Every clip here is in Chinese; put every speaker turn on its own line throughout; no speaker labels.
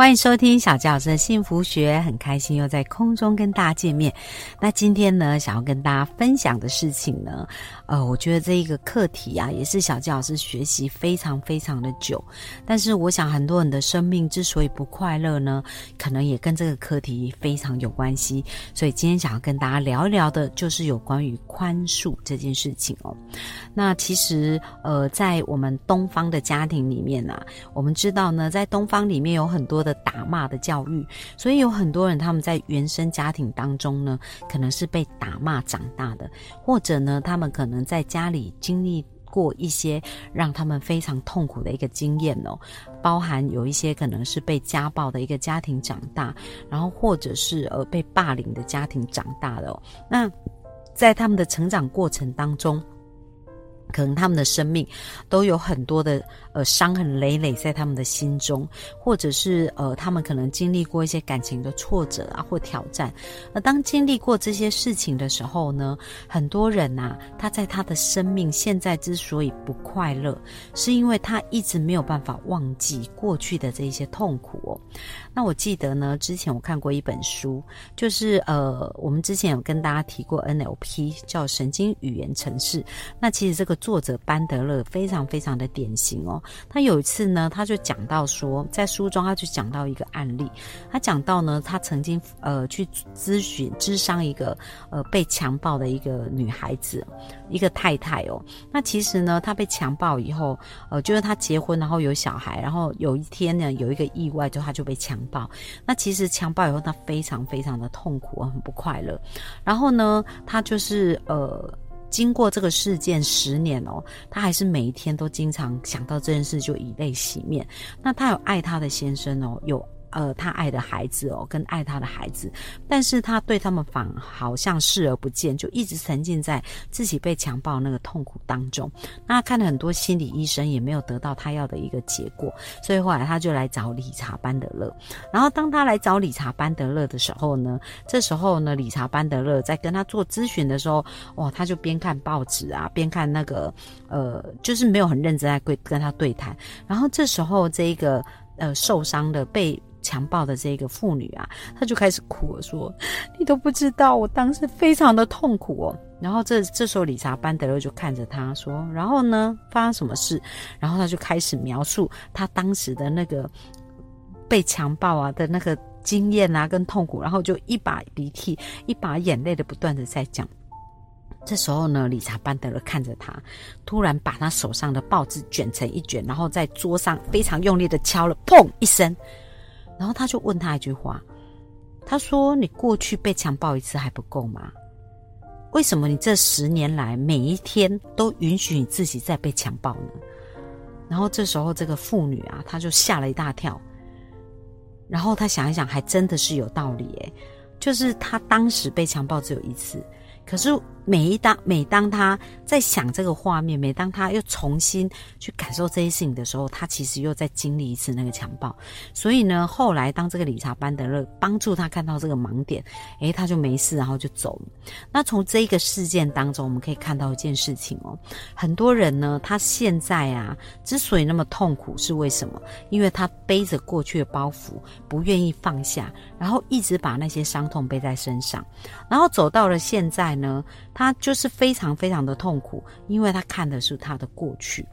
欢迎收听小教师的幸福学，很开心又在空中跟大家见面。那今天呢，想要跟大家分享的事情呢，呃，我觉得这一个课题啊，也是小教师学习非常非常的久。但是我想，很多人的生命之所以不快乐呢，可能也跟这个课题非常有关系。所以今天想要跟大家聊一聊的，就是有关于宽恕这件事情哦。那其实，呃，在我们东方的家庭里面啊，我们知道呢，在东方里面有很多的。打骂的教育，所以有很多人他们在原生家庭当中呢，可能是被打骂长大的，或者呢，他们可能在家里经历过一些让他们非常痛苦的一个经验哦，包含有一些可能是被家暴的一个家庭长大，然后或者是呃被霸凌的家庭长大的，那在他们的成长过程当中。可能他们的生命都有很多的呃伤痕累累在他们的心中，或者是呃他们可能经历过一些感情的挫折啊或挑战。而当经历过这些事情的时候呢，很多人呐，他在他的生命现在之所以不快乐，是因为他一直没有办法忘记过去的这一些痛苦哦。那我记得呢，之前我看过一本书，就是呃我们之前有跟大家提过 NLP，叫神经语言程式。那其实这个。作者班德勒非常非常的典型哦。他有一次呢，他就讲到说，在书中他就讲到一个案例。他讲到呢，他曾经呃去咨询、咨商一个呃被强暴的一个女孩子，一个太太哦。那其实呢，她被强暴以后，呃，就是她结婚然后有小孩，然后有一天呢有一个意外，就她就被强暴。那其实强暴以后，她非常非常的痛苦，很不快乐。然后呢，她就是呃。经过这个事件十年哦，她还是每一天都经常想到这件事就以泪洗面。那她有爱她的先生哦，有。呃，他爱的孩子哦，跟爱他的孩子，但是他对他们反好像视而不见，就一直沉浸在自己被强暴那个痛苦当中。那看了很多心理医生，也没有得到他要的一个结果，所以后来他就来找理查班德勒。然后当他来找理查班德勒的时候呢，这时候呢，理查班德勒在跟他做咨询的时候，哇，他就边看报纸啊，边看那个呃，就是没有很认真在跟跟他对谈。然后这时候这一个呃受伤的被。强暴的这个妇女啊，她就开始哭了，说：“你都不知道，我当时非常的痛苦哦。”然后这这时候理查班德勒就看着她说：“然后呢，发生什么事？”然后他就开始描述他当时的那个被强暴啊的那个经验啊跟痛苦，然后就一把鼻涕一把眼泪的不断的在讲。这时候呢，理查班德勒看着他，突然把他手上的报纸卷成一卷，然后在桌上非常用力的敲了，砰一声。然后他就问他一句话，他说：“你过去被强暴一次还不够吗？为什么你这十年来每一天都允许你自己再被强暴呢？”然后这时候这个妇女啊，她就吓了一大跳。然后她想一想，还真的是有道理诶，就是她当时被强暴只有一次，可是。每一当每当他在想这个画面，每当他又重新去感受这些事情的时候，他其实又在经历一次那个强暴。所以呢，后来当这个理查班德勒帮助他看到这个盲点，诶，他就没事，然后就走了。那从这个事件当中，我们可以看到一件事情哦，很多人呢，他现在啊之所以那么痛苦，是为什么？因为他背着过去的包袱，不愿意放下，然后一直把那些伤痛背在身上，然后走到了现在呢。他就是非常非常的痛苦，因为他看的是他的过去。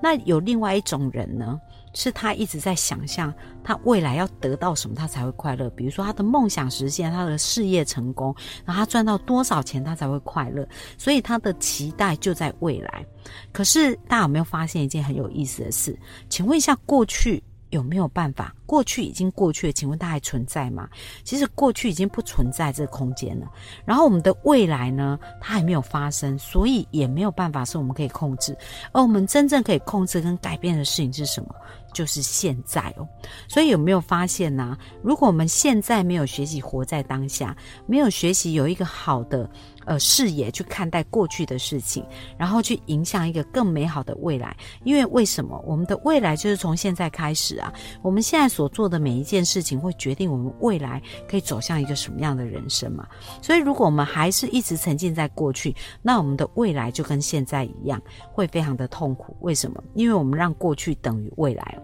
那有另外一种人呢，是他一直在想象他未来要得到什么，他才会快乐。比如说他的梦想实现，他的事业成功，然后他赚到多少钱，他才会快乐。所以他的期待就在未来。可是大家有没有发现一件很有意思的事？请问一下，过去。有没有办法？过去已经过去了，请问它还存在吗？其实过去已经不存在这个空间了。然后我们的未来呢，它还没有发生，所以也没有办法是我们可以控制。而我们真正可以控制跟改变的事情是什么？就是现在哦。所以有没有发现呢？如果我们现在没有学习活在当下，没有学习有一个好的。呃，视野去看待过去的事情，然后去影响一个更美好的未来。因为为什么我们的未来就是从现在开始啊？我们现在所做的每一件事情，会决定我们未来可以走向一个什么样的人生嘛？所以，如果我们还是一直沉浸在过去，那我们的未来就跟现在一样，会非常的痛苦。为什么？因为我们让过去等于未来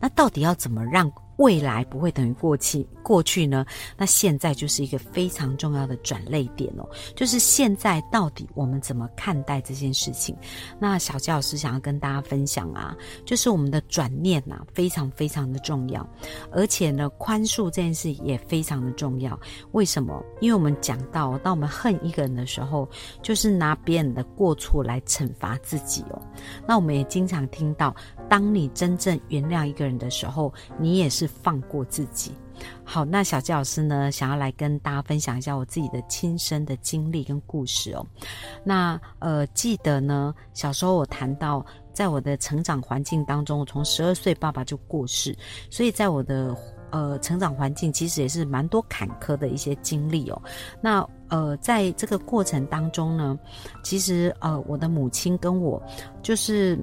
那到底要怎么让？未来不会等于过去，过去呢？那现在就是一个非常重要的转泪点哦。就是现在到底我们怎么看待这件事情？那小杰老师想要跟大家分享啊，就是我们的转念呐，非常非常的重要，而且呢，宽恕这件事也非常的重要。为什么？因为我们讲到，当我们恨一个人的时候，就是拿别人的过错来惩罚自己哦。那我们也经常听到，当你真正原谅一个人的时候，你也是。放过自己。好，那小纪老师呢，想要来跟大家分享一下我自己的亲身的经历跟故事哦。那呃，记得呢，小时候我谈到，在我的成长环境当中，我从十二岁爸爸就过世，所以在我的呃成长环境其实也是蛮多坎坷的一些经历哦。那呃，在这个过程当中呢，其实呃，我的母亲跟我，就是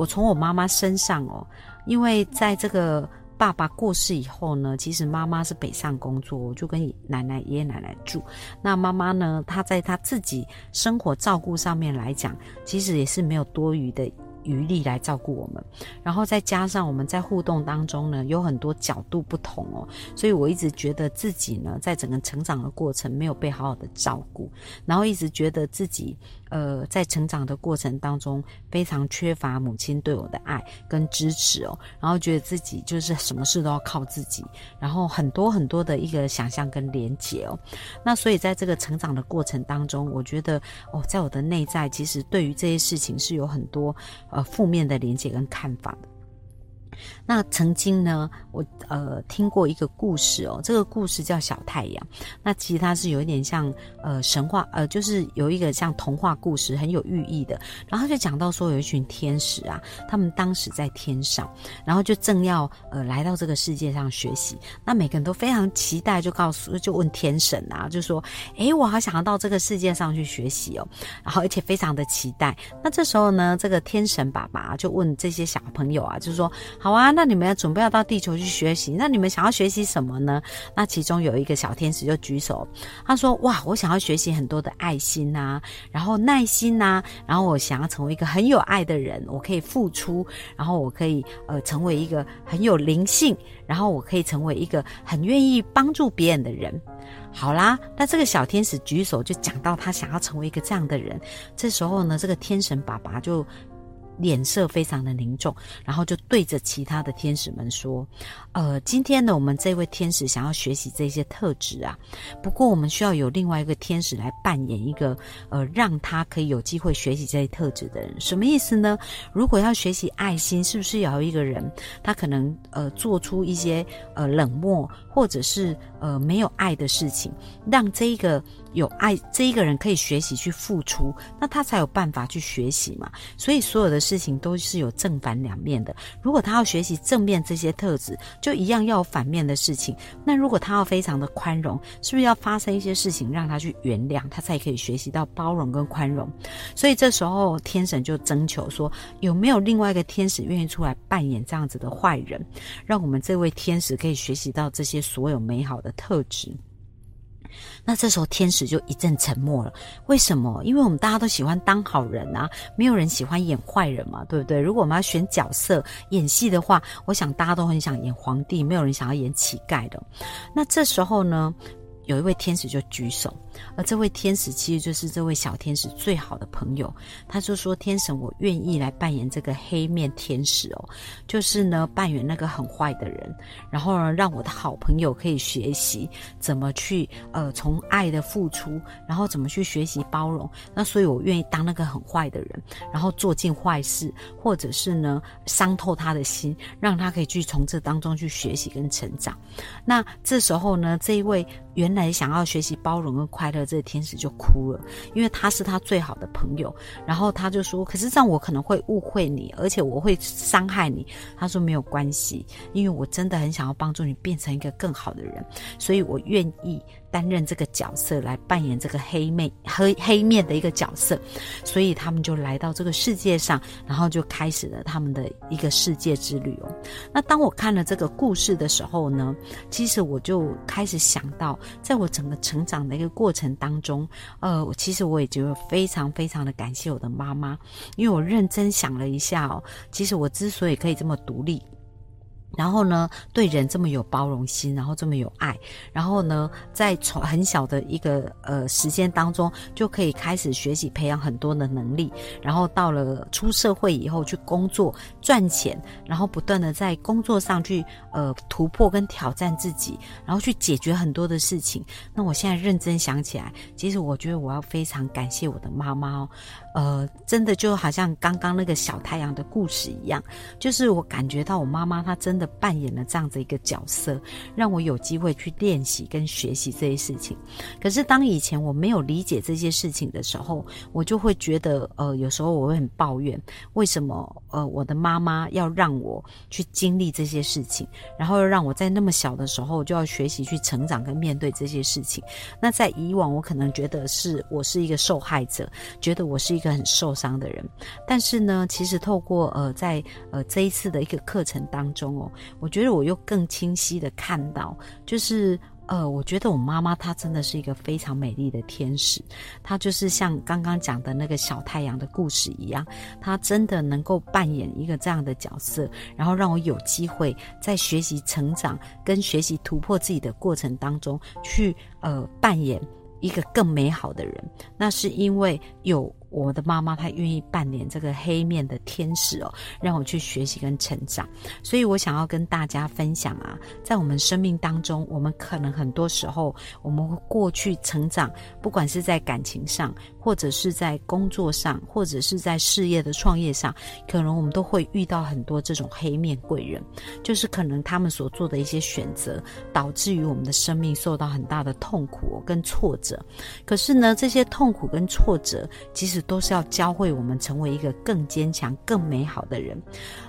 我从我妈妈身上哦，因为在这个。爸爸过世以后呢，其实妈妈是北上工作，我就跟奶奶、爷爷奶奶住。那妈妈呢，她在她自己生活照顾上面来讲，其实也是没有多余的。余力来照顾我们，然后再加上我们在互动当中呢，有很多角度不同哦，所以我一直觉得自己呢，在整个成长的过程没有被好好的照顾，然后一直觉得自己呃，在成长的过程当中非常缺乏母亲对我的爱跟支持哦，然后觉得自己就是什么事都要靠自己，然后很多很多的一个想象跟连结哦，那所以在这个成长的过程当中，我觉得哦，在我的内在其实对于这些事情是有很多。呃，负面的连接跟看法的。那曾经呢，我呃听过一个故事哦，这个故事叫小太阳。那其实它是有一点像呃神话，呃就是有一个像童话故事，很有寓意的。然后就讲到说有一群天使啊，他们当时在天上，然后就正要呃来到这个世界上学习。那每个人都非常期待，就告诉就问天神啊，就说：诶，我好想要到这个世界上去学习哦。然后而且非常的期待。那这时候呢，这个天神爸爸就问这些小朋友啊，就是说。好啊，那你们要准备要到地球去学习，那你们想要学习什么呢？那其中有一个小天使就举手，他说：“哇，我想要学习很多的爱心呐，然后耐心呐，然后我想要成为一个很有爱的人，我可以付出，然后我可以呃成为一个很有灵性，然后我可以成为一个很愿意帮助别人的人。”好啦，那这个小天使举手就讲到他想要成为一个这样的人，这时候呢，这个天神爸爸就。脸色非常的凝重，然后就对着其他的天使们说：“呃，今天呢，我们这位天使想要学习这些特质啊，不过我们需要有另外一个天使来扮演一个呃，让他可以有机会学习这些特质的人。什么意思呢？如果要学习爱心，是不是要一个人，他可能呃做出一些呃冷漠或者是呃没有爱的事情，让这一个有爱这一个人可以学习去付出，那他才有办法去学习嘛。所以所有的。”事情都是有正反两面的。如果他要学习正面这些特质，就一样要有反面的事情。那如果他要非常的宽容，是不是要发生一些事情让他去原谅，他才可以学习到包容跟宽容？所以这时候天神就征求说，有没有另外一个天使愿意出来扮演这样子的坏人，让我们这位天使可以学习到这些所有美好的特质？那这时候天使就一阵沉默了。为什么？因为我们大家都喜欢当好人啊，没有人喜欢演坏人嘛，对不对？如果我们要选角色演戏的话，我想大家都很想演皇帝，没有人想要演乞丐的。那这时候呢，有一位天使就举手。而这位天使其实就是这位小天使最好的朋友，他就说：“天神，我愿意来扮演这个黑面天使哦，就是呢扮演那个很坏的人，然后呢让我的好朋友可以学习怎么去呃从爱的付出，然后怎么去学习包容。那所以我愿意当那个很坏的人，然后做尽坏事，或者是呢伤透他的心，让他可以去从这当中去学习跟成长。那这时候呢，这一位原来想要学习包容跟快乐，这个天使就哭了，因为他是他最好的朋友。然后他就说：“可是这样我可能会误会你，而且我会伤害你。”他说：“没有关系，因为我真的很想要帮助你变成一个更好的人，所以我愿意。”担任这个角色来扮演这个黑妹黑黑面的一个角色，所以他们就来到这个世界上，然后就开始了他们的一个世界之旅哦。那当我看了这个故事的时候呢，其实我就开始想到，在我整个成长的一个过程当中，呃，其实我也觉得非常非常的感谢我的妈妈，因为我认真想了一下哦，其实我之所以可以这么独立。然后呢，对人这么有包容心，然后这么有爱，然后呢，在从很小的一个呃时间当中，就可以开始学习培养很多的能力，然后到了出社会以后去工作赚钱，然后不断的在工作上去呃突破跟挑战自己，然后去解决很多的事情。那我现在认真想起来，其实我觉得我要非常感谢我的妈妈哦。呃，真的就好像刚刚那个小太阳的故事一样，就是我感觉到我妈妈她真的扮演了这样子一个角色，让我有机会去练习跟学习这些事情。可是当以前我没有理解这些事情的时候，我就会觉得，呃，有时候我会很抱怨，为什么呃我的妈妈要让我去经历这些事情，然后又让我在那么小的时候就要学习去成长跟面对这些事情。那在以往，我可能觉得是我是一个受害者，觉得我是。一个很受伤的人，但是呢，其实透过呃，在呃这一次的一个课程当中哦，我觉得我又更清晰的看到，就是呃，我觉得我妈妈她真的是一个非常美丽的天使，她就是像刚刚讲的那个小太阳的故事一样，她真的能够扮演一个这样的角色，然后让我有机会在学习成长跟学习突破自己的过程当中，去呃扮演一个更美好的人，那是因为有。我的妈妈她愿意扮演这个黑面的天使哦，让我去学习跟成长。所以我想要跟大家分享啊，在我们生命当中，我们可能很多时候，我们过去成长，不管是在感情上，或者是在工作上，或者是在事业的创业上，可能我们都会遇到很多这种黑面贵人，就是可能他们所做的一些选择，导致于我们的生命受到很大的痛苦跟挫折。可是呢，这些痛苦跟挫折，其实都是要教会我们成为一个更坚强、更美好的人。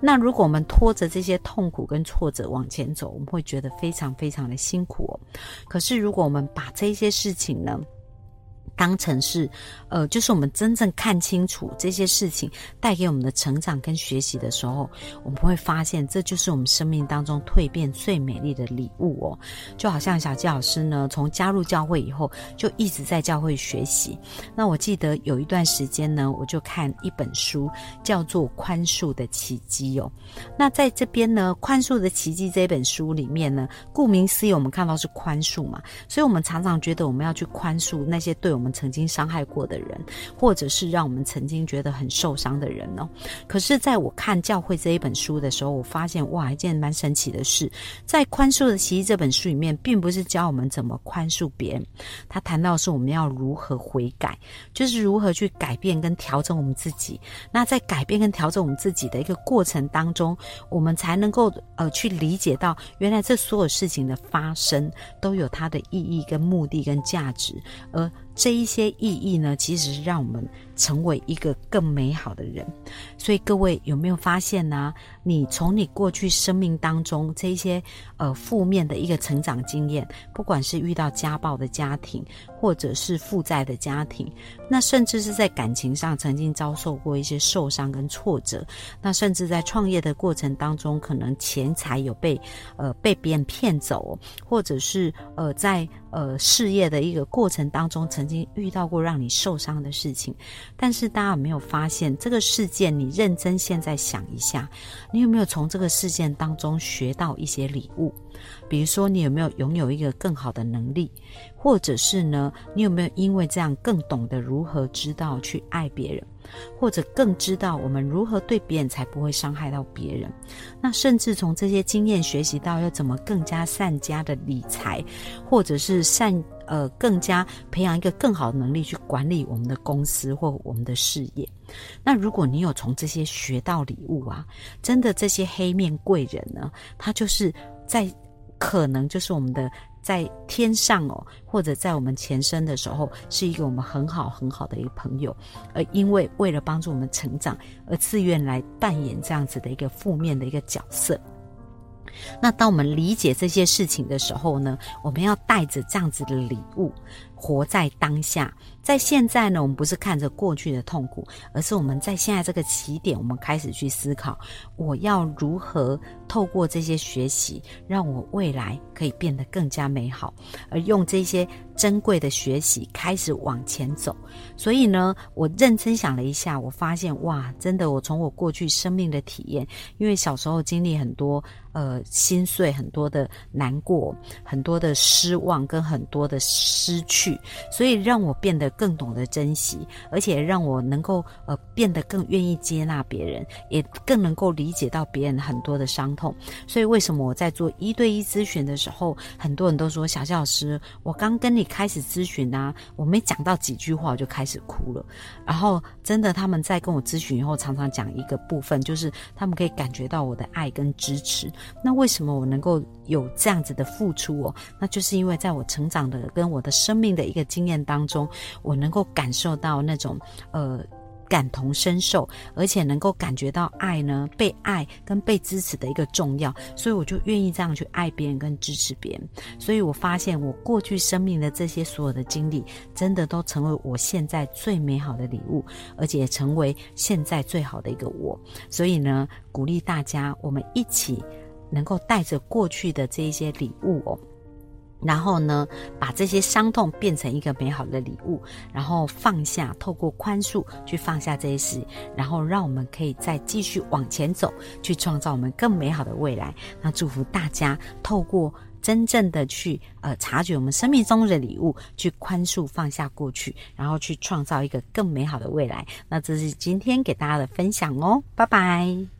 那如果我们拖着这些痛苦跟挫折往前走，我们会觉得非常非常的辛苦哦。可是如果我们把这些事情呢？当成是，呃，就是我们真正看清楚这些事情带给我们的成长跟学习的时候，我们会发现这就是我们生命当中蜕变最美丽的礼物哦。就好像小纪老师呢，从加入教会以后，就一直在教会学习。那我记得有一段时间呢，我就看一本书，叫做《宽恕的奇迹》哦。那在这边呢，《宽恕的奇迹》这本书里面呢，顾名思义，我们看到是宽恕嘛，所以我们常常觉得我们要去宽恕那些对我们。们曾经伤害过的人，或者是让我们曾经觉得很受伤的人呢？可是，在我看教会这一本书的时候，我发现哇，一件蛮神奇的事，在《宽恕的奇迹》这本书里面，并不是教我们怎么宽恕别人，他谈到是我们要如何悔改，就是如何去改变跟调整我们自己。那在改变跟调整我们自己的一个过程当中，我们才能够呃去理解到，原来这所有事情的发生都有它的意义跟目的跟价值，而。这一些意义呢，其实是让我们成为一个更美好的人。所以各位有没有发现呢？你从你过去生命当中这一些呃负面的一个成长经验，不管是遇到家暴的家庭，或者是负债的家庭，那甚至是在感情上曾经遭受过一些受伤跟挫折，那甚至在创业的过程当中，可能钱财有被呃被别人骗走，或者是呃在。呃，事业的一个过程当中，曾经遇到过让你受伤的事情，但是大家有没有发现，这个事件你认真现在想一下，你有没有从这个事件当中学到一些礼物？比如说，你有没有拥有一个更好的能力，或者是呢，你有没有因为这样更懂得如何知道去爱别人？或者更知道我们如何对别人才不会伤害到别人，那甚至从这些经验学习到要怎么更加善加的理财，或者是善呃更加培养一个更好的能力去管理我们的公司或我们的事业。那如果你有从这些学到礼物啊，真的这些黑面贵人呢，他就是在可能就是我们的。在天上哦，或者在我们前身的时候，是一个我们很好很好的一个朋友，而因为为了帮助我们成长，而自愿来扮演这样子的一个负面的一个角色。那当我们理解这些事情的时候呢，我们要带着这样子的礼物，活在当下。在现在呢，我们不是看着过去的痛苦，而是我们在现在这个起点，我们开始去思考，我要如何透过这些学习，让我未来可以变得更加美好，而用这些珍贵的学习开始往前走。所以呢，我认真想了一下，我发现哇，真的，我从我过去生命的体验，因为小时候经历很多呃心碎，很多的难过，很多的失望，跟很多的失去，所以让我变得。更懂得珍惜，而且让我能够呃变得更愿意接纳别人，也更能够理解到别人很多的伤痛。所以为什么我在做一对一咨询的时候，很多人都说小谢老师，我刚跟你开始咨询啊，我没讲到几句话我就开始哭了。然后真的他们在跟我咨询以后，常常讲一个部分，就是他们可以感觉到我的爱跟支持。那为什么我能够有这样子的付出哦？那就是因为在我成长的跟我的生命的一个经验当中。我能够感受到那种呃感同身受，而且能够感觉到爱呢，被爱跟被支持的一个重要，所以我就愿意这样去爱别人跟支持别人。所以我发现我过去生命的这些所有的经历，真的都成为我现在最美好的礼物，而且也成为现在最好的一个我。所以呢，鼓励大家，我们一起能够带着过去的这一些礼物哦。然后呢，把这些伤痛变成一个美好的礼物，然后放下，透过宽恕去放下这些事，然后让我们可以再继续往前走，去创造我们更美好的未来。那祝福大家，透过真正的去呃察觉我们生命中的礼物，去宽恕放下过去，然后去创造一个更美好的未来。那这是今天给大家的分享哦，拜拜。